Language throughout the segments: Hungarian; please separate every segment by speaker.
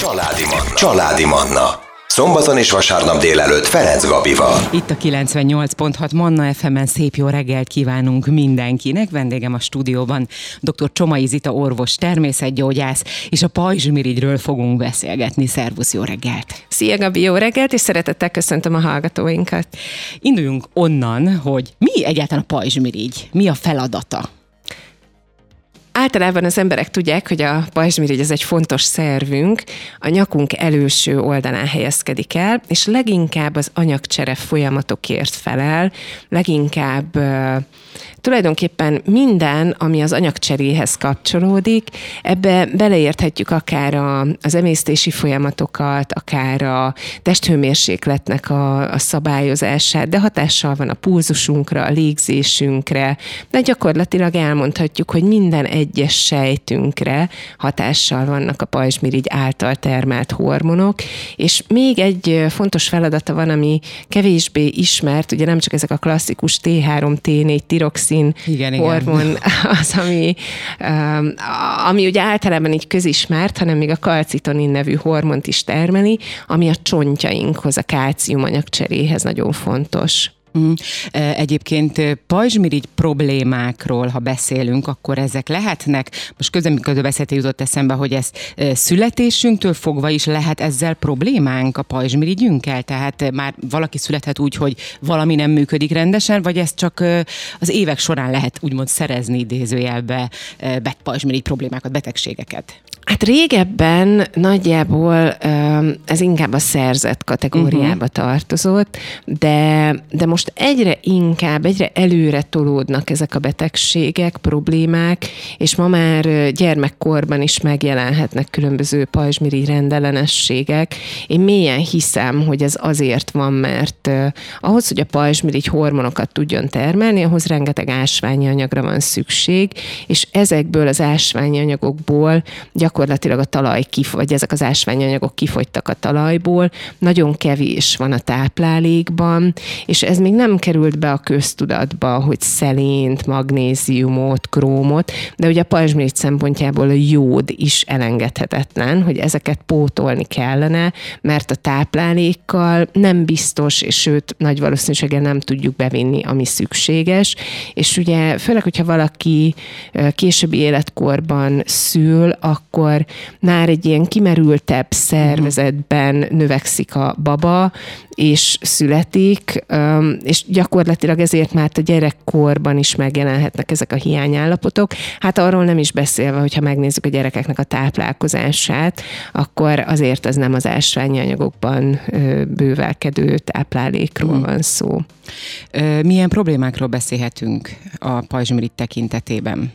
Speaker 1: Családi Manna. Családi Manna. Szombaton és vasárnap délelőtt Ferenc Gabival.
Speaker 2: Itt a 98.6 Manna FM-en szép jó reggelt kívánunk mindenkinek. Vendégem a stúdióban dr. Csomai Zita orvos, természetgyógyász, és a pajzsmirigyről fogunk beszélgetni. Szervusz, jó reggelt!
Speaker 3: Szia Gabi, jó reggelt, és szeretettel köszöntöm a hallgatóinkat.
Speaker 2: Induljunk onnan, hogy mi egyáltalán a pajzsmirigy? Mi a feladata?
Speaker 3: Általában az emberek tudják, hogy a pajzsmirigy ez egy fontos szervünk, a nyakunk előső oldalán helyezkedik el, és leginkább az anyagcsere folyamatokért felel, leginkább tulajdonképpen minden, ami az anyagcseréhez kapcsolódik, ebbe beleérthetjük akár a, az emésztési folyamatokat, akár a testhőmérsékletnek a, a szabályozását, de hatással van a pulzusunkra, a légzésünkre, de gyakorlatilag elmondhatjuk, hogy minden egyes sejtünkre hatással vannak a pajzsmirigy által termelt hormonok, és még egy fontos feladata van, ami kevésbé ismert, ugye nem csak ezek a klasszikus T3, T4, tiroxin igen, hormon igen. az, ami, ami ugye általában így közismert, hanem még a kalcitonin nevű hormont is termeli, ami a csontjainkhoz, a kálcium anyagcseréhez nagyon fontos.
Speaker 2: Mm. Egyébként pajzsmirigy problémákról, ha beszélünk, akkor ezek lehetnek, most közeműködő beszélete jutott eszembe, hogy ez születésünktől fogva is lehet ezzel problémánk a pajzsmirigyünkkel? Tehát már valaki születhet úgy, hogy valami nem működik rendesen, vagy ezt csak az évek során lehet úgymond szerezni idézőjelbe pajzsmirigy problémákat, betegségeket?
Speaker 3: Hát régebben nagyjából ez inkább a szerzett kategóriába uh-huh. tartozott, de, de most egyre inkább, egyre előre tolódnak ezek a betegségek, problémák, és ma már gyermekkorban is megjelenhetnek különböző pajzsmirigy rendellenességek. Én mélyen hiszem, hogy ez azért van, mert ahhoz, hogy a pajzsmirigy hormonokat tudjon termelni, ahhoz rengeteg ásványi anyagra van szükség, és ezekből az ásványi anyagokból gyakorlatilag gyakorlatilag a talaj kif, vagy ezek az ásványanyagok kifogytak a talajból, nagyon kevés van a táplálékban, és ez még nem került be a köztudatba, hogy szelént, magnéziumot, krómot, de ugye a pajzsmirigy szempontjából a jód is elengedhetetlen, hogy ezeket pótolni kellene, mert a táplálékkal nem biztos, és sőt, nagy valószínűséggel nem tudjuk bevinni, ami szükséges, és ugye főleg, hogyha valaki későbbi életkorban szül, akkor amikor már egy ilyen kimerültebb szervezetben növekszik a baba, és születik, és gyakorlatilag ezért már a gyerekkorban is megjelenhetnek ezek a hiányállapotok. Hát arról nem is beszélve, hogyha megnézzük a gyerekeknek a táplálkozását, akkor azért az nem az ásványi anyagokban bővelkedő táplálékról mm. van szó.
Speaker 2: Milyen problémákról beszélhetünk a pajzsmirigy tekintetében?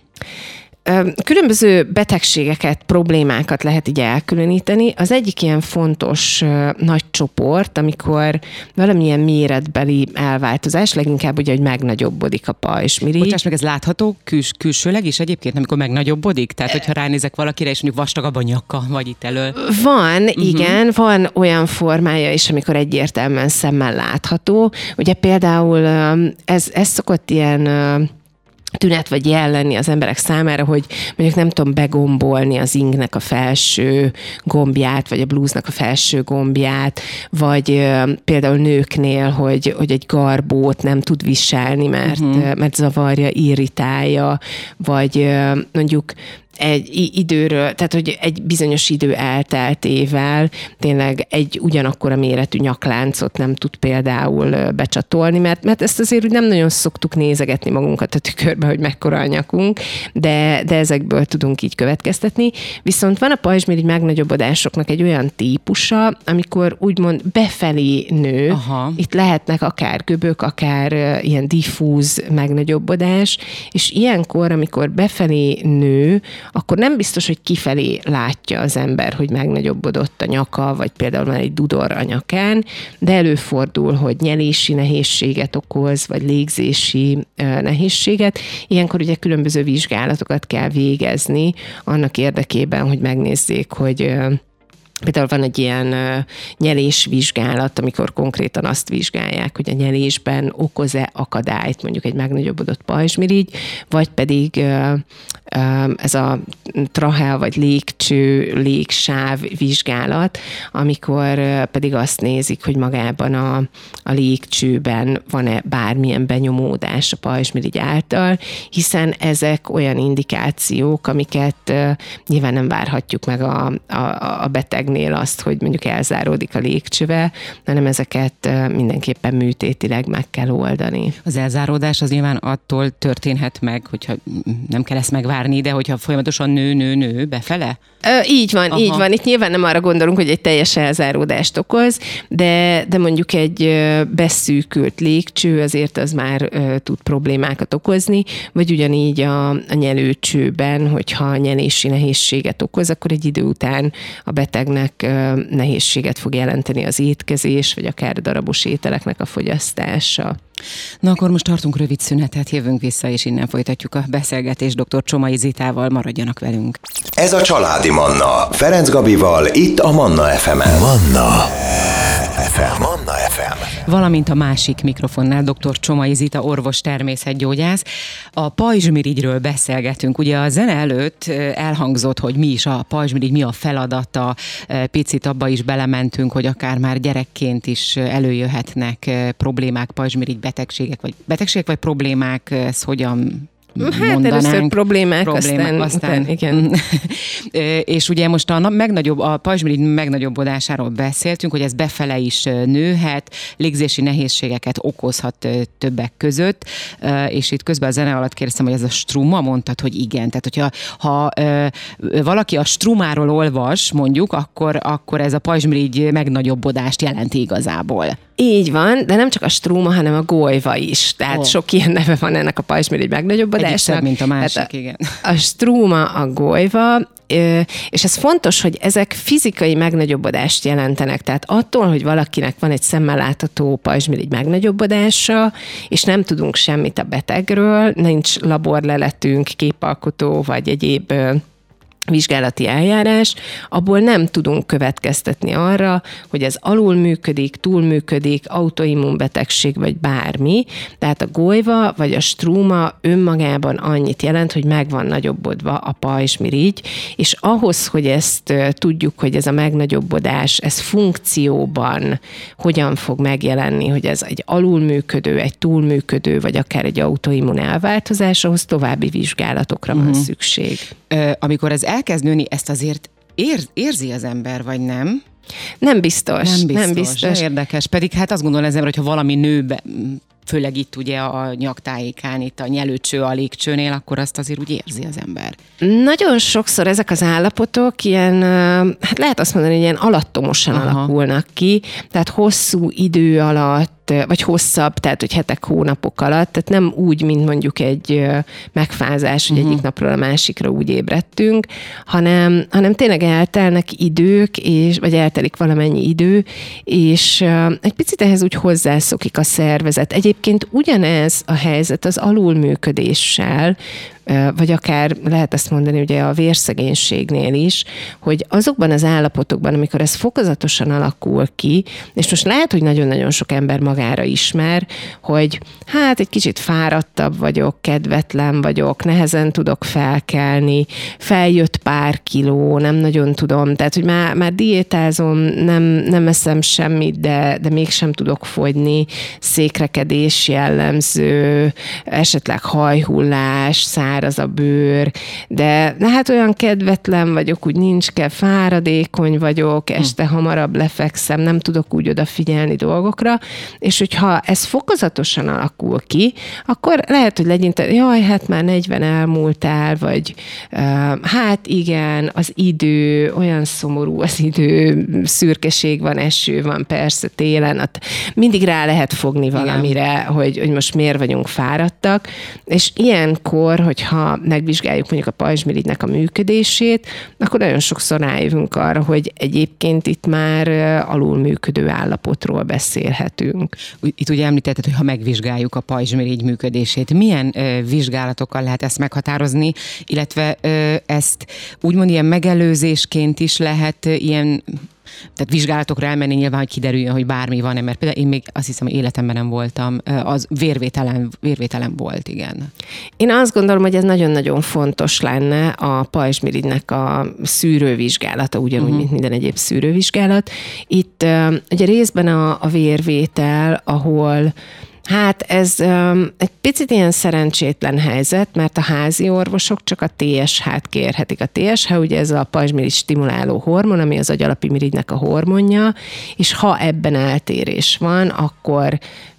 Speaker 3: Különböző betegségeket, problémákat lehet így elkülöníteni. Az egyik ilyen fontos nagy csoport, amikor valamilyen méretbeli elváltozás, leginkább ugye, hogy megnagyobbodik a pajzsmirigy.
Speaker 2: Bocsáss meg, ez látható küls, külsőleg is egyébként, amikor megnagyobbodik? Tehát, hogyha ránézek valakire, és mondjuk vastagabb a nyaka, vagy itt elől.
Speaker 3: Van, uh-huh. igen, van olyan formája is, amikor egyértelműen szemmel látható. Ugye például ez, ez szokott ilyen tünet vagy jel lenni az emberek számára, hogy mondjuk nem tudom begombolni az ingnek a felső gombját, vagy a blúznak a felső gombját, vagy ö, például nőknél, hogy, hogy egy garbót nem tud viselni, mert, uh-huh. mert zavarja, irritálja, vagy ö, mondjuk egy időről, tehát hogy egy bizonyos idő elteltével tényleg egy ugyanakkor a méretű nyakláncot nem tud például becsatolni, mert, mert ezt azért úgy nem nagyon szoktuk nézegetni magunkat a tükörbe, hogy mekkora a nyakunk, de, de ezekből tudunk így következtetni. Viszont van a pajzsmirigy megnagyobbodásoknak egy olyan típusa, amikor úgymond befelé nő, Aha. itt lehetnek akár göbök, akár ilyen diffúz megnagyobbodás, és ilyenkor, amikor befelé nő, akkor nem biztos, hogy kifelé látja az ember, hogy megnagyobbodott a nyaka, vagy például már egy dudor a nyakán, de előfordul, hogy nyelési nehézséget okoz, vagy légzési nehézséget. Ilyenkor ugye különböző vizsgálatokat kell végezni annak érdekében, hogy megnézzék, hogy Például van egy ilyen nyelésvizsgálat, amikor konkrétan azt vizsgálják, hogy a nyelésben okoz-e akadályt, mondjuk egy megnagyobbodott pajzsmirigy, vagy pedig ez a trahel vagy légcső, légsáv vizsgálat, amikor pedig azt nézik, hogy magában a, a légcsőben van-e bármilyen benyomódás a pajzsmirigy által, hiszen ezek olyan indikációk, amiket nyilván nem várhatjuk meg a, a, a betegnél azt, hogy mondjuk elzáródik a légcsöve, hanem ezeket mindenképpen műtétileg meg kell oldani.
Speaker 2: Az elzáródás az nyilván attól történhet meg, hogyha nem kell ezt megvárni, várni, de hogyha folyamatosan nő, nő, nő befele?
Speaker 3: Ö, így van, Aha. így van. Itt nyilván nem arra gondolunk, hogy egy teljes elzáródást okoz, de, de mondjuk egy beszűkült légcső azért az már ö, tud problémákat okozni, vagy ugyanígy a, a nyelőcsőben, hogyha nyelési nehézséget okoz, akkor egy idő után a betegnek ö, nehézséget fog jelenteni az étkezés, vagy akár darabos ételeknek a fogyasztása.
Speaker 2: Na akkor most tartunk rövid szünetet, jövünk vissza, és innen folytatjuk a beszélgetést dr. Csomai Zitával, maradjanak velünk.
Speaker 1: Ez a Családi Manna, Ferenc Gabival, itt a Manna FM-en. Manna FM. Manna FM.
Speaker 2: Valamint a másik mikrofonnál dr. Csomai Zita, orvos természetgyógyász. A pajzsmirigyről beszélgetünk. Ugye a zene előtt elhangzott, hogy mi is a pajzsmirigy, mi a feladata, picit abba is belementünk, hogy akár már gyerekként is előjöhetnek problémák, pajzsmirigy betegségek, vagy betegségek, vagy problémák, ez hogyan
Speaker 3: Hát mondanánk. először problémák, problémák aztán, aztán után, igen.
Speaker 2: és ugye most a megnagyobb, a pajzsmirigy megnagyobbodásáról beszéltünk, hogy ez befele is nőhet, légzési nehézségeket okozhat többek között, és itt közben a zene alatt kérdeztem, hogy ez a struma, mondtad, hogy igen. Tehát, hogyha ha valaki a strumáról olvas, mondjuk, akkor, akkor ez a pajzsmirigy megnagyobbodást jelenti igazából.
Speaker 3: Így van, de nem csak a strúma, hanem a golyva is. Tehát oh. sok ilyen neve van ennek a pajzsmirigy megnagyobbodásnak.
Speaker 2: Egyik mint a másik, hát a, igen.
Speaker 3: A strúma, a golyva, és ez fontos, hogy ezek fizikai megnagyobbodást jelentenek. Tehát attól, hogy valakinek van egy szemmel látható pajzsmirigy megnagyobbodása, és nem tudunk semmit a betegről, nincs laborleletünk, képalkotó vagy egyéb vizsgálati eljárás, abból nem tudunk következtetni arra, hogy ez alul működik, túl működik, autoimmunbetegség vagy bármi. Tehát a golyva vagy a strúma önmagában annyit jelent, hogy meg van nagyobbodva a pajzsmirigy, és ahhoz, hogy ezt tudjuk, hogy ez a megnagyobbodás, ez funkcióban hogyan fog megjelenni, hogy ez egy alulműködő, egy túlműködő, vagy akár egy autoimmun elváltozás, ahhoz további vizsgálatokra uh-huh. van mhm. szükség.
Speaker 2: Amikor ez elkezd nőni, ezt azért ér, érzi az ember, vagy nem?
Speaker 3: Nem biztos.
Speaker 2: Nem biztos. Nem biztos. Érdekes. Pedig hát azt gondolom az ember, hogyha valami nőbe, főleg itt ugye a nyaktájékán, itt a nyelőcső, a légcsőnél, akkor azt azért úgy érzi az ember.
Speaker 3: Nagyon sokszor ezek az állapotok ilyen, hát lehet azt mondani, hogy ilyen alattomosan Aha. alakulnak ki, tehát hosszú idő alatt vagy hosszabb, tehát hogy hetek, hónapok alatt, tehát nem úgy, mint mondjuk egy megfázás, hogy uh-huh. egyik napról a másikra úgy ébredtünk, hanem, hanem tényleg eltelnek idők, és, vagy eltelik valamennyi idő, és egy picit ehhez úgy hozzászokik a szervezet. Egyébként ugyanez a helyzet az alulműködéssel, vagy akár lehet azt mondani ugye a vérszegénységnél is, hogy azokban az állapotokban, amikor ez fokozatosan alakul ki, és most lehet, hogy nagyon-nagyon sok ember magára ismer, hogy hát egy kicsit fáradtabb vagyok, kedvetlen vagyok, nehezen tudok felkelni, feljött pár kiló, nem nagyon tudom, tehát hogy már, már diétázom, nem, nem eszem semmit, de, de mégsem tudok fogyni, székrekedés jellemző, esetleg hajhullás, szá száraz a bőr, de na hát olyan kedvetlen vagyok, úgy nincs kell, fáradékony vagyok, este hamarabb lefekszem, nem tudok úgy odafigyelni dolgokra, és hogyha ez fokozatosan alakul ki, akkor lehet, hogy legyen, jaj, hát már 40 elmúltál, vagy hát igen, az idő, olyan szomorú az idő, szürkeség van, eső van, persze télen, hát mindig rá lehet fogni valamire, hogy, hogy most miért vagyunk fáradtak, és ilyenkor, hogy hogyha megvizsgáljuk mondjuk a pajzsmirigynek a működését, akkor nagyon sokszor rájövünk arra, hogy egyébként itt már alul működő állapotról beszélhetünk.
Speaker 2: Itt ugye említetted, hogy ha megvizsgáljuk a pajzsmirigy működését, milyen ö, vizsgálatokkal lehet ezt meghatározni, illetve ö, ezt úgymond ilyen megelőzésként is lehet ilyen tehát vizsgálatokra elmenni nyilván, hogy kiderüljön, hogy bármi van-e, mert például én még azt hiszem, hogy életemben nem voltam, az vérvételen, vérvételen volt, igen.
Speaker 3: Én azt gondolom, hogy ez nagyon-nagyon fontos lenne a pajzsmirigynek a szűrővizsgálata, ugyanúgy, uh-huh. mint minden egyéb szűrővizsgálat. Itt ugye részben a, a vérvétel, ahol Hát ez um, egy picit ilyen szerencsétlen helyzet, mert a házi orvosok csak a TSH-t kérhetik. A TSH ugye ez a pajzsmirigy stimuláló hormon, ami az agyalapi mirigynek a hormonja, és ha ebben eltérés van, akkor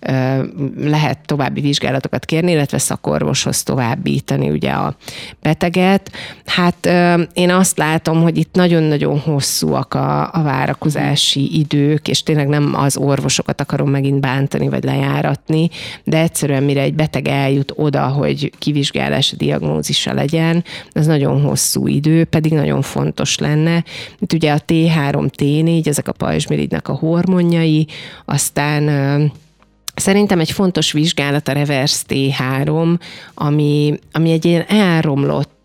Speaker 3: uh, lehet további vizsgálatokat kérni, illetve szakorvoshoz továbbítani ugye a beteget. Hát uh, én azt látom, hogy itt nagyon-nagyon hosszúak a, a várakozási idők, és tényleg nem az orvosokat akarom megint bántani, vagy lejáratni, látni, de egyszerűen mire egy beteg eljut oda, hogy kivizsgálás diagnózisa legyen, az nagyon hosszú idő, pedig nagyon fontos lenne. Itt ugye a T3, T4, ezek a pajzsmirigynek a hormonjai, aztán Szerintem egy fontos vizsgálat a reverse T3, ami, ami egy ilyen elromlott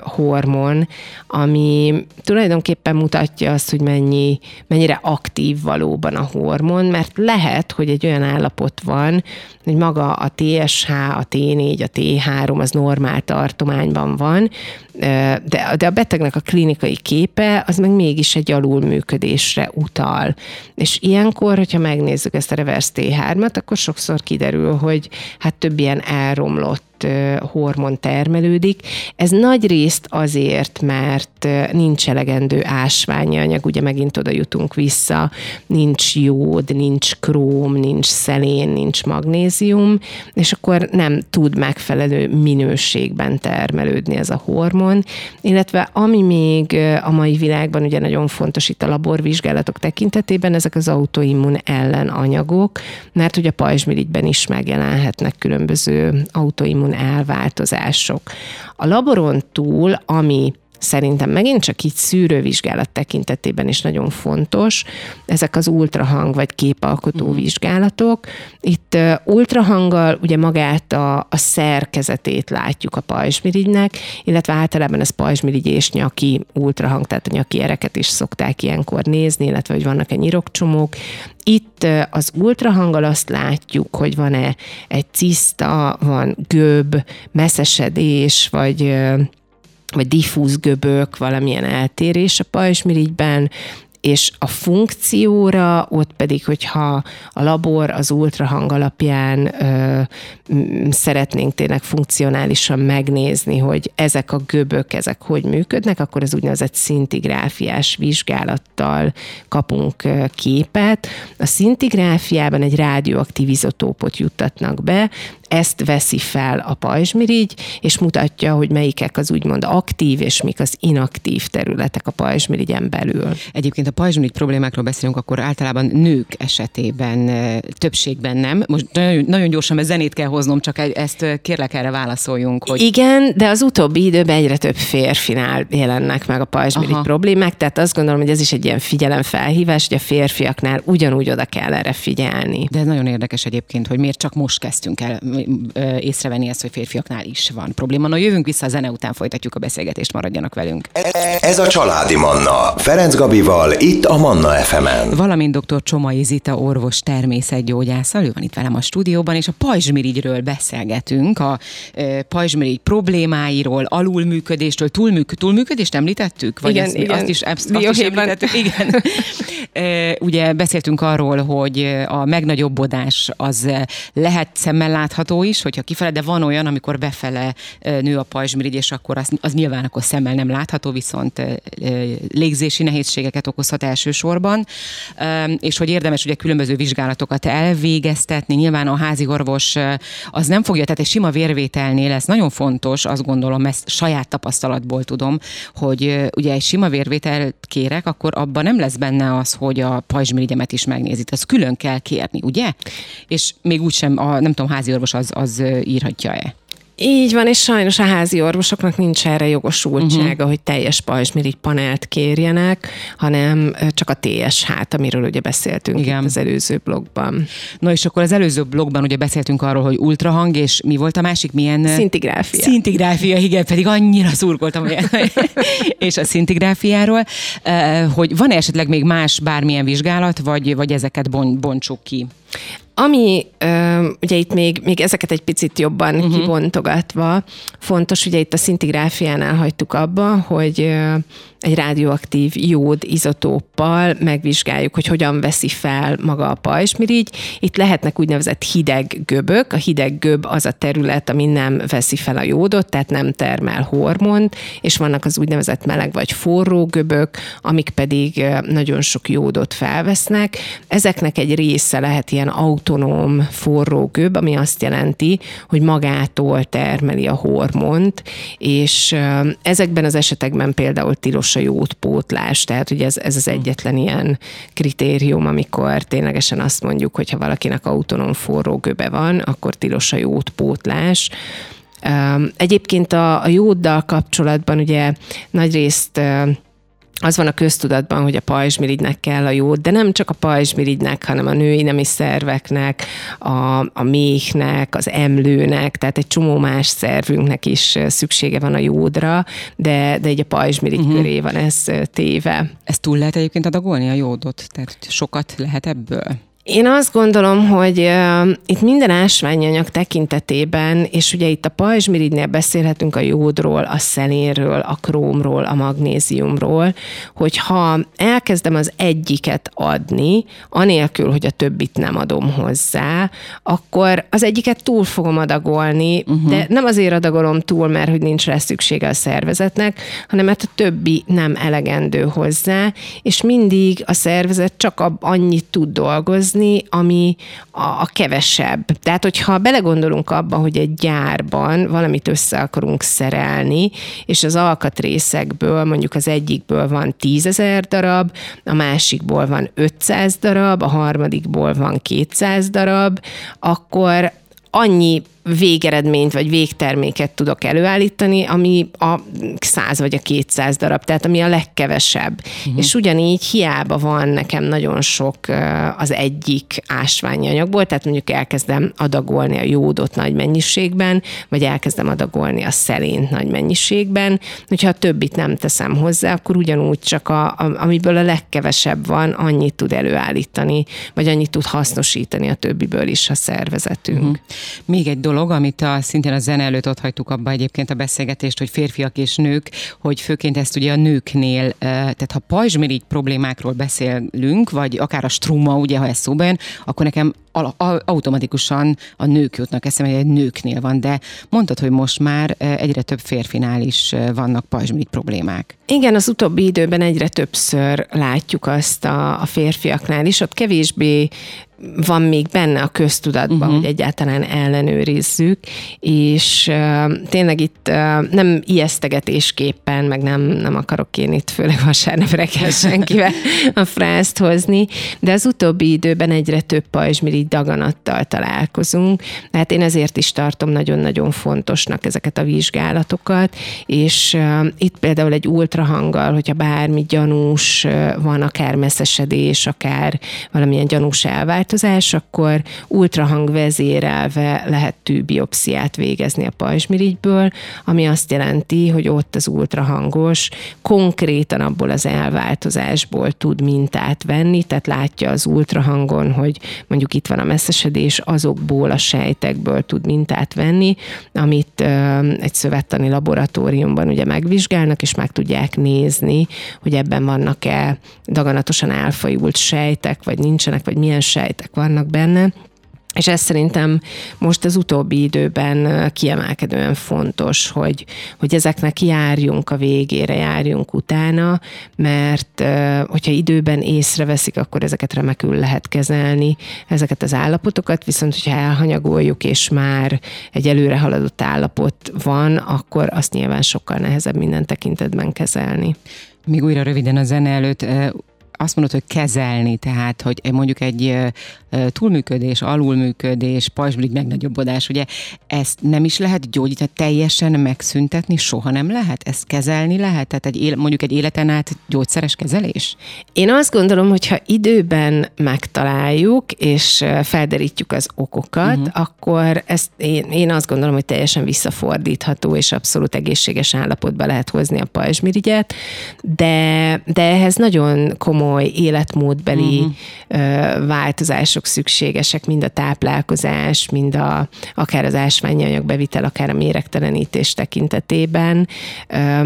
Speaker 3: hormon, ami tulajdonképpen mutatja azt, hogy mennyi, mennyire aktív valóban a hormon, mert lehet, hogy egy olyan állapot van, hogy maga a TSH, a T4, a T3 az normál tartományban van, de, de a betegnek a klinikai képe az meg mégis egy alulműködésre utal. És ilyenkor, hogyha megnézzük ezt a reverse T3-at, akkor sokszor kiderül, hogy hát több ilyen elromlott hormon termelődik. Ez nagy részt azért, mert nincs elegendő ásványi anyag, ugye megint oda jutunk vissza, nincs jód, nincs króm, nincs szelén, nincs magnézium, és akkor nem tud megfelelő minőségben termelődni ez a hormon, illetve ami még a mai világban ugye nagyon fontos itt a laborvizsgálatok tekintetében, ezek az autoimmun ellenanyagok, mert ugye a pajzsmirigyben is megjelenhetnek különböző autoimmun elváltozások. A laboron túl, ami szerintem megint csak így szűrővizsgálat tekintetében is nagyon fontos, ezek az ultrahang vagy képalkotó mm. vizsgálatok. Itt ultrahanggal ugye magát a, a szerkezetét látjuk a pajzsmirigynek, illetve általában ez pajzsmirigy és nyaki ultrahang, tehát a nyaki ereket is szokták ilyenkor nézni, illetve hogy vannak-e nyirokcsomók. Itt az ultrahanggal azt látjuk, hogy van-e egy ciszta, van göb, messzesedés, vagy vagy diffúz göbök, valamilyen eltérés a pajzsmirigyben, és a funkcióra, ott pedig, hogyha a labor az ultrahang alapján ö, szeretnénk tényleg funkcionálisan megnézni, hogy ezek a göbök, ezek hogy működnek, akkor ez úgynevezett szintigráfiás vizsgálattal kapunk képet. A szintigráfiában egy rádióaktív izotópot juttatnak be, ezt veszi fel a pajzsmirigy, és mutatja, hogy melyikek az úgymond aktív, és mik az inaktív területek a pajzsmirigyen belül.
Speaker 2: Egyébként a pajzsmirigy problémákról beszélünk, akkor általában nők esetében többségben nem. Most nagyon, nagyon gyorsan, mert zenét kell hoznom, csak ezt kérlek erre válaszoljunk. Hogy...
Speaker 3: Igen, de az utóbbi időben egyre több férfinál jelennek meg a pajzsmirigy problémák, tehát azt gondolom, hogy ez is egy ilyen figyelemfelhívás, hogy a férfiaknál ugyanúgy oda kell erre figyelni.
Speaker 2: De ez nagyon érdekes egyébként, hogy miért csak most kezdtünk el észrevenni ezt, hogy férfiaknál is van probléma. Na jövünk vissza a zene után, folytatjuk a beszélgetést, maradjanak velünk.
Speaker 1: Ez a Családi Manna, Ferenc Gabival, itt a Manna FM-en.
Speaker 2: Valamint dr. Csomai Zita orvos természetgyógyászal, ő van itt velem a stúdióban, és a pajzsmirigyről beszélgetünk, a pajzsmirigy problémáiról, alulműködéstől, túlműk, túlműködést említettük?
Speaker 3: Vagy igen, ezt, igen.
Speaker 2: Azt is, azt is említettük? Igen. Ugye beszéltünk arról, hogy a megnagyobbodás az lehet szemmel látható is, hogyha kifele, de van olyan, amikor befele nő a pajzsmirigy, és akkor az, az nyilván akkor szemmel nem látható, viszont légzési nehézségeket okozhat elsősorban, és hogy érdemes ugye különböző vizsgálatokat elvégeztetni. Nyilván a házi orvos az nem fogja, tehát egy sima vérvételnél ez nagyon fontos, azt gondolom, ezt saját tapasztalatból tudom, hogy ugye egy sima vérvételt kérek, akkor abban nem lesz benne az, hogy a pajzsmirigyemet is megnézik. Azt külön kell kérni, ugye? És még úgysem, a, nem tudom, házi orvos az, az írhatja-e?
Speaker 3: Így van, és sajnos a házi orvosoknak nincs erre jogosultsága, uh-huh. hogy teljes pajzsmirigy panelt kérjenek, hanem csak a TSH-t, amiről ugye beszéltünk Igen. az előző blogban.
Speaker 2: Na és akkor az előző blogban ugye beszéltünk arról, hogy ultrahang, és mi volt a másik, milyen...
Speaker 3: Szintigráfia.
Speaker 2: Szintigráfia, igen, pedig annyira szurkoltam, és a szintigráfiáról, hogy van esetleg még más bármilyen vizsgálat, vagy, vagy ezeket bontsuk ki?
Speaker 3: Ami ugye itt még, még ezeket egy picit jobban uh-huh. kibontogatva, fontos, ugye itt a szintigráfiánál hagytuk abba, hogy egy radioaktív jód izotóppal megvizsgáljuk, hogy hogyan veszi fel maga a pajzsmirigy. Itt lehetnek úgynevezett hideg göbök. A hideg göb az a terület, ami nem veszi fel a jódot, tehát nem termel hormont, és vannak az úgynevezett meleg vagy forró göbök, amik pedig nagyon sok jódot felvesznek. Ezeknek egy része lehet ilyen autonóm forró göb, ami azt jelenti, hogy magától termeli a hormont, és ezekben az esetekben például tilos a jódpótlás, tehát ugye ez, ez az egyetlen ilyen kritérium, amikor ténylegesen azt mondjuk, hogy ha valakinek autonóm forró göbe van, akkor tilos a jódpótlás. Egyébként a, a jóddal kapcsolatban ugye nagyrészt az van a köztudatban, hogy a pajzsmirigynek kell a jót, de nem csak a pajzsmirigynek, hanem a női nemi szerveknek, a, a méhnek, az emlőnek, tehát egy csomó más szervünknek is szüksége van a jódra, de, de egy a pajzsmirigy uh-huh. köré van ez téve.
Speaker 2: Ezt túl lehet egyébként adagolni a jódot? Tehát sokat lehet ebből?
Speaker 3: Én azt gondolom, hogy uh, itt minden ásványanyag tekintetében, és ugye itt a pajzsmirigynél beszélhetünk a jódról, a szelénről, a krómról, a magnéziumról, hogy ha elkezdem az egyiket adni, anélkül, hogy a többit nem adom hozzá, akkor az egyiket túl fogom adagolni, uh-huh. de nem azért adagolom túl, mert hogy nincs rá szüksége a szervezetnek, hanem mert a többi nem elegendő hozzá, és mindig a szervezet csak annyit tud dolgozni, hozni, ami a, a kevesebb. Tehát, hogyha belegondolunk abba, hogy egy gyárban valamit össze akarunk szerelni, és az alkatrészekből mondjuk az egyikből van tízezer darab, a másikból van 500 darab, a harmadikból van 200 darab, akkor annyi végeredményt vagy végterméket tudok előállítani, ami a 100 vagy a 200 darab, tehát ami a legkevesebb. Uh-huh. És ugyanígy hiába van nekem nagyon sok az egyik ásványanyagból, tehát mondjuk elkezdem adagolni a jódot nagy mennyiségben, vagy elkezdem adagolni a szelént nagy mennyiségben, hogyha a többit nem teszem hozzá, akkor ugyanúgy csak a, a, amiből a legkevesebb van, annyit tud előállítani, vagy annyit tud hasznosítani a többiből is a szervezetünk. Uh-huh.
Speaker 2: Még egy dolog, dolog, amit a, szintén a zene előtt ott hagytuk abba egyébként a beszélgetést, hogy férfiak és nők, hogy főként ezt ugye a nőknél, tehát ha pajzsmirigy problémákról beszélünk, vagy akár a struma, ugye, ha ez szóba jön, akkor nekem automatikusan a nők jutnak eszembe, hogy egy nőknél van, de mondtad, hogy most már egyre több férfinál is vannak pajzsmirigy problémák.
Speaker 3: Igen, az utóbbi időben egyre többször látjuk azt a, a férfiaknál is, ott kevésbé van még benne a köztudatban, uh-huh. hogy egyáltalán ellenőrizzük, és uh, tényleg itt uh, nem ijesztegetésképpen, meg nem, nem akarok én itt főleg vasárnap reggel senkivel a frászt hozni, de az utóbbi időben egyre több pajzsmirigy daganattal találkozunk, hát én ezért is tartom nagyon-nagyon fontosnak ezeket a vizsgálatokat, és uh, itt például egy ultrahanggal, hogyha bármi gyanús uh, van, akár messzesedés, akár valamilyen gyanús elvált, változás, akkor ultrahang vezérelve lehet tűbiopsziát végezni a pajzsmirigyből, ami azt jelenti, hogy ott az ultrahangos konkrétan abból az elváltozásból tud mintát venni, tehát látja az ultrahangon, hogy mondjuk itt van a messzesedés, azokból a sejtekből tud mintát venni, amit egy szövettani laboratóriumban ugye megvizsgálnak, és meg tudják nézni, hogy ebben vannak-e daganatosan elfajult sejtek, vagy nincsenek, vagy milyen sejt sejtek vannak benne, és ez szerintem most az utóbbi időben kiemelkedően fontos, hogy, hogy ezeknek járjunk a végére, járjunk utána, mert hogyha időben észreveszik, akkor ezeket remekül lehet kezelni, ezeket az állapotokat, viszont hogyha elhanyagoljuk, és már egy előre haladott állapot van, akkor azt nyilván sokkal nehezebb minden tekintetben kezelni.
Speaker 2: Még újra röviden a zene előtt azt mondod, hogy kezelni, tehát, hogy mondjuk egy túlműködés, alulműködés, pajzsmirigy megnagyobbodás, ugye ezt nem is lehet gyógyítani, teljesen megszüntetni, soha nem lehet? Ezt kezelni lehet? Tehát egy, mondjuk egy életen át gyógyszeres kezelés?
Speaker 3: Én azt gondolom, hogy ha időben megtaláljuk, és felderítjük az okokat, uh-huh. akkor ezt én, én azt gondolom, hogy teljesen visszafordítható, és abszolút egészséges állapotba lehet hozni a pajzsmirigyet, de, de ehhez nagyon komoly életmódbeli uh-huh. változások szükségesek, mind a táplálkozás, mind a, akár az ásványi anyag bevitel, akár a méregtelenítés tekintetében,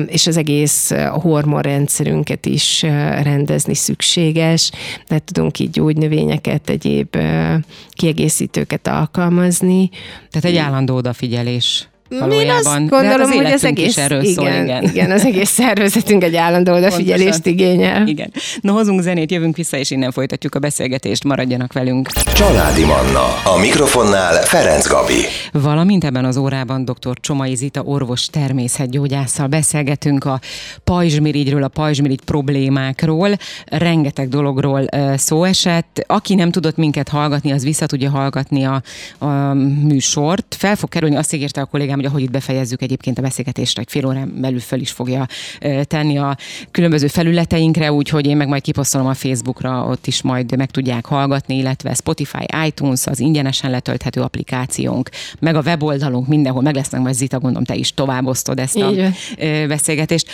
Speaker 3: és az egész hormonrendszerünket is rendezni szükséges, mert tudunk így gyógynövényeket, egyéb kiegészítőket alkalmazni.
Speaker 2: Tehát egy állandó odafigyelés
Speaker 3: valójában. Én azt gondolom, hát hogy az egész, erről igen, szól, igen. igen, az egész szervezetünk egy állandó odafigyelést igényel.
Speaker 2: Igen. No, hozunk zenét, jövünk vissza, és innen folytatjuk a beszélgetést, maradjanak velünk.
Speaker 1: Családi Manna, a mikrofonnál Ferenc Gabi.
Speaker 2: Valamint ebben az órában dr. Csomai Zita orvos természetgyógyásszal beszélgetünk a pajzsmirigyről, a pajzsmirigy problémákról, rengeteg dologról szó esett. Aki nem tudott minket hallgatni, az vissza tudja hallgatni a, a műsort. Fel fog kerülni, azt ígérte a kollégám, hogy ahogy itt befejezzük egyébként a beszélgetést, egy fél órán belül föl is fogja tenni a különböző felületeinkre, úgyhogy én meg majd kiposztolom a Facebookra, ott is majd meg tudják hallgatni, illetve Spotify, iTunes, az ingyenesen letölthető applikációnk, meg a weboldalunk mindenhol meg lesznek, majd Zita, gondolom te is továbbosztod ezt a Igen. beszélgetést.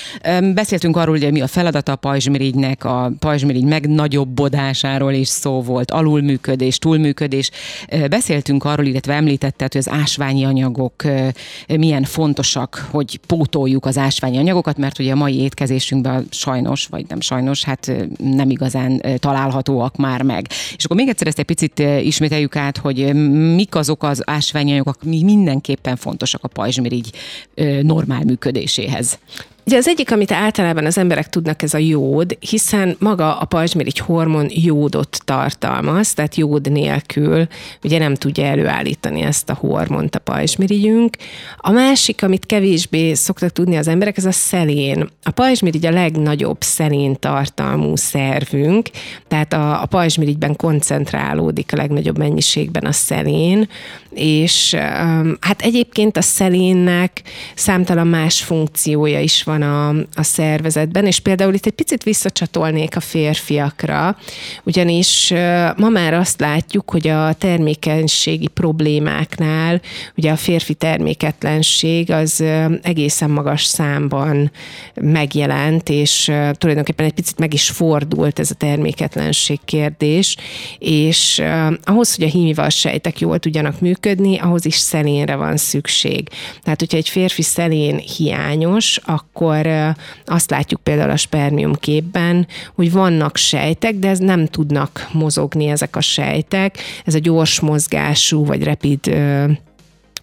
Speaker 2: Beszéltünk arról, hogy mi a feladata a pajzsmirigynek, a pajzsmirigy megnagyobbodásáról is szó volt, alulműködés, túlműködés. Beszéltünk arról, illetve említetted, hogy az ásványi anyagok milyen fontosak, hogy pótoljuk az ásványi anyagokat, mert ugye a mai étkezésünkben sajnos, vagy nem sajnos, hát nem igazán találhatóak már meg. És akkor még egyszer ezt egy picit ismételjük át, hogy mik azok az ásványi anyagok, mi mindenképpen fontosak a pajzsmirigy normál működéséhez.
Speaker 3: Ugye az egyik, amit általában az emberek tudnak, ez a jód, hiszen maga a pajzsmirigy hormon jódot tartalmaz, tehát jód nélkül ugye nem tudja előállítani ezt a hormont a pajzsmirigyünk. A másik, amit kevésbé szoktak tudni az emberek, ez a szelén. A pajzsmirigy a legnagyobb szelén tartalmú szervünk, tehát a, a pajzsmirigyben koncentrálódik a legnagyobb mennyiségben a szelén, és hát egyébként a szelénnek számtalan más funkciója is van a, a szervezetben, és például itt egy picit visszacsatolnék a férfiakra, ugyanis ma már azt látjuk, hogy a termékenységi problémáknál, ugye a férfi terméketlenség az egészen magas számban megjelent, és tulajdonképpen egy picit meg is fordult ez a terméketlenség kérdés, és ahhoz, hogy a hímival sejtek jól tudjanak működni, ahhoz is szelénre van szükség. Tehát, hogyha egy férfi szelén hiányos, akkor azt látjuk például a spermium képben, hogy vannak sejtek, de ez nem tudnak mozogni ezek a sejtek. Ez a gyors mozgású vagy rapid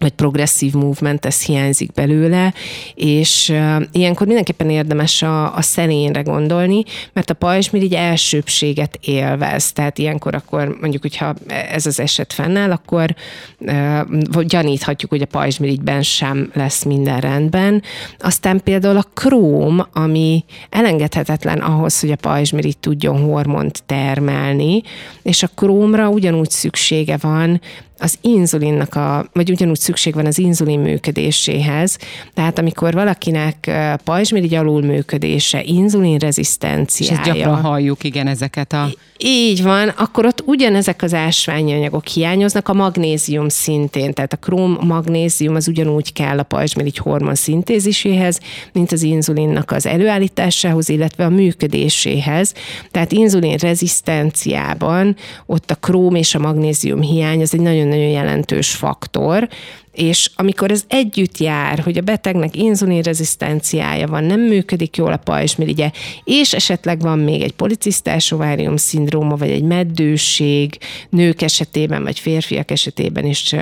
Speaker 3: vagy progresszív movement, ez hiányzik belőle, és uh, ilyenkor mindenképpen érdemes a, a szelénre gondolni, mert a pajzsmirigy elsőbséget élvez, tehát ilyenkor akkor mondjuk, hogyha ez az eset fennáll, akkor uh, gyaníthatjuk, hogy a pajzsmirigyben sem lesz minden rendben. Aztán például a króm, ami elengedhetetlen ahhoz, hogy a pajzsmirigy tudjon hormont termelni, és a krómra ugyanúgy szüksége van, az inzulinnak a, vagy ugyanúgy szükség van az inzulin működéséhez, tehát amikor valakinek pajzsmirigy alulműködése, inzulinrezisztenciája.
Speaker 2: És ezt gyakran halljuk, igen, ezeket a...
Speaker 3: Így van, akkor ott ugyanezek az ásványi anyagok hiányoznak, a magnézium szintén, tehát a króm magnézium az ugyanúgy kell a pajzsmirigy hormon szintéziséhez, mint az inzulinnak az előállításához, illetve a működéséhez. Tehát inzulin rezisztenciában ott a króm és a magnézium hiány az egy nagyon-nagyon jelentős faktor, és amikor ez együtt jár, hogy a betegnek inzulinrezisztenciája van, nem működik jól a pajzsmirigye, és esetleg van még egy policisztás ovárium szindróma, vagy egy meddőség nők esetében, vagy férfiak esetében is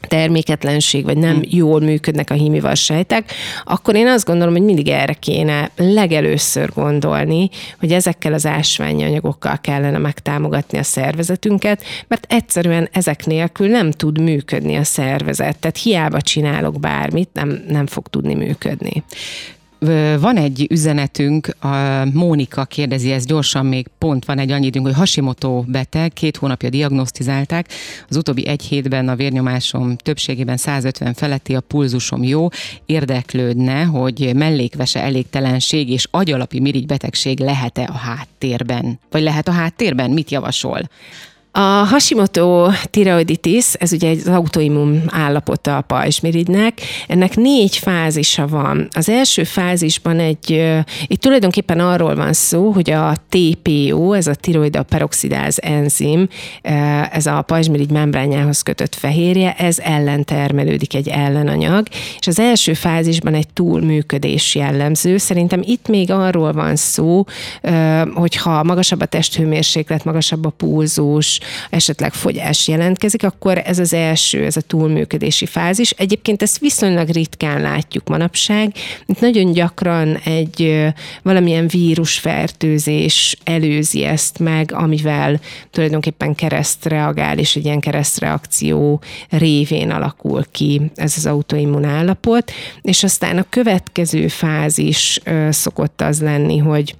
Speaker 3: terméketlenség, vagy nem hmm. jól működnek a hímival sejtek, akkor én azt gondolom, hogy mindig erre kéne legelőször gondolni, hogy ezekkel az ásványi anyagokkal kellene megtámogatni a szervezetünket, mert egyszerűen ezek nélkül nem tud működni a szervezet. Tehát hiába csinálok bármit, nem, nem fog tudni működni.
Speaker 2: Van egy üzenetünk, a Mónika kérdezi ezt gyorsan, még pont van egy annyi időnk, hogy Hashimoto beteg, két hónapja diagnosztizálták, az utóbbi egy hétben a vérnyomásom többségében 150 feletti, a pulzusom jó, érdeklődne, hogy mellékvese elégtelenség és agyalapi mirigybetegség lehet-e a háttérben? Vagy lehet a háttérben? Mit javasol?
Speaker 3: A Hashimoto tiroiditis, ez ugye egy autoimmun állapota a pajzsmirigynek, ennek négy fázisa van. Az első fázisban egy, itt tulajdonképpen arról van szó, hogy a TPO, ez a tiroida peroxidáz enzim, ez a pajzsmirigy membrányához kötött fehérje, ez ellen termelődik egy ellenanyag, és az első fázisban egy túlműködés jellemző. Szerintem itt még arról van szó, hogyha magasabb a testhőmérséklet, magasabb a pulzus, esetleg fogyás jelentkezik, akkor ez az első, ez a túlműködési fázis. Egyébként ezt viszonylag ritkán látjuk manapság. Itt nagyon gyakran egy valamilyen vírusfertőzés előzi ezt meg, amivel tulajdonképpen kereszt reagál, és egy ilyen keresztreakció révén alakul ki ez az autoimmun állapot, és aztán a következő fázis szokott az lenni, hogy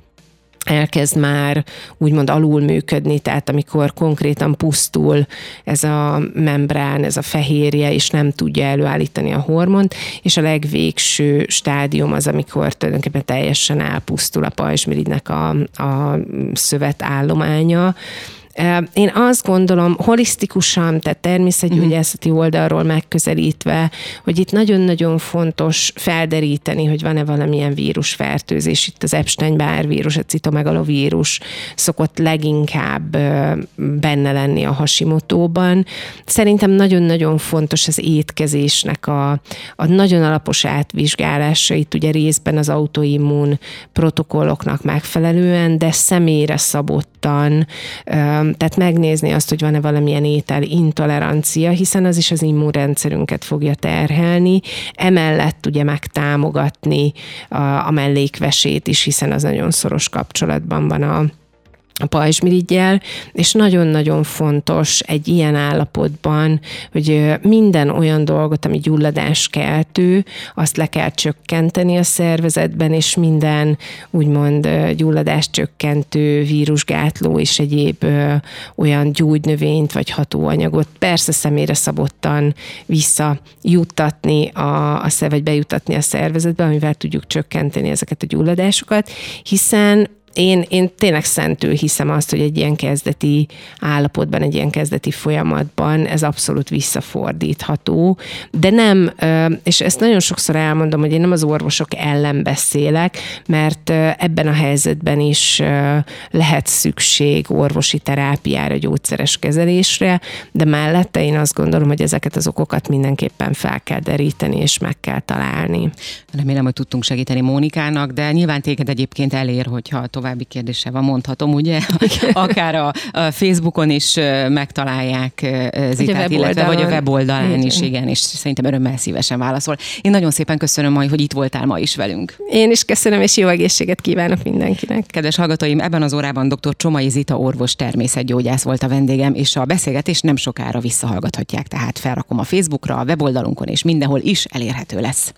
Speaker 3: elkezd már úgymond alul működni, tehát amikor konkrétan pusztul ez a membrán, ez a fehérje, és nem tudja előállítani a hormont, és a legvégső stádium az, amikor tulajdonképpen teljesen elpusztul a pajzsmirigynek a, a szövetállománya, én azt gondolom, holisztikusan, tehát természetgyógyászati mhm. oldalról megközelítve, hogy itt nagyon-nagyon fontos felderíteni, hogy van-e valamilyen vírusfertőzés. Itt az Epstein-Barr vírus, a citomegalovírus szokott leginkább benne lenni a hasimotóban. Szerintem nagyon-nagyon fontos az étkezésnek a, a nagyon alapos átvizsgálása, itt ugye részben az autoimmun protokolloknak megfelelően, de személyre szabottan, tehát megnézni azt, hogy van-e valamilyen étel intolerancia, hiszen az is az immunrendszerünket fogja terhelni. Emellett ugye megtámogatni a, mellékvesét is, hiszen az nagyon szoros kapcsolatban van a pajzsmirigyel, és nagyon-nagyon fontos egy ilyen állapotban, hogy minden olyan dolgot, ami gyulladáskeltő, azt le kell csökkenteni a szervezetben, és minden úgymond gyulladást csökkentő vírusgátló és egyéb olyan gyógynövényt vagy hatóanyagot persze személyre szabottan visszajuttatni a, a vagy bejutatni a szervezetbe, amivel tudjuk csökkenteni ezeket a gyulladásokat, hiszen én, én tényleg szentül hiszem azt, hogy egy ilyen kezdeti állapotban, egy ilyen kezdeti folyamatban ez abszolút visszafordítható, de nem, és ezt nagyon sokszor elmondom, hogy én nem az orvosok ellen beszélek, mert ebben a helyzetben is lehet szükség orvosi terápiára, gyógyszeres kezelésre, de mellette én azt gondolom, hogy ezeket az okokat mindenképpen fel kell deríteni, és meg kell találni.
Speaker 2: Remélem, hogy tudtunk segíteni Mónikának, de nyilván téged egyébként elér, hogyha további kérdése van, mondhatom, ugye? Akár a, a Facebookon is megtalálják Zitát, illetve vagy a weboldalán is, igen, és szerintem örömmel szívesen válaszol. Én nagyon szépen köszönöm majd, hogy itt voltál ma is velünk.
Speaker 3: Én is köszönöm, és jó egészséget kívánok mindenkinek.
Speaker 2: Kedves hallgatóim, ebben az órában dr. Csomai Zita orvos természetgyógyász volt a vendégem, és a beszélgetés nem sokára visszahallgathatják, tehát felrakom a Facebookra, a weboldalunkon, és mindenhol is elérhető lesz.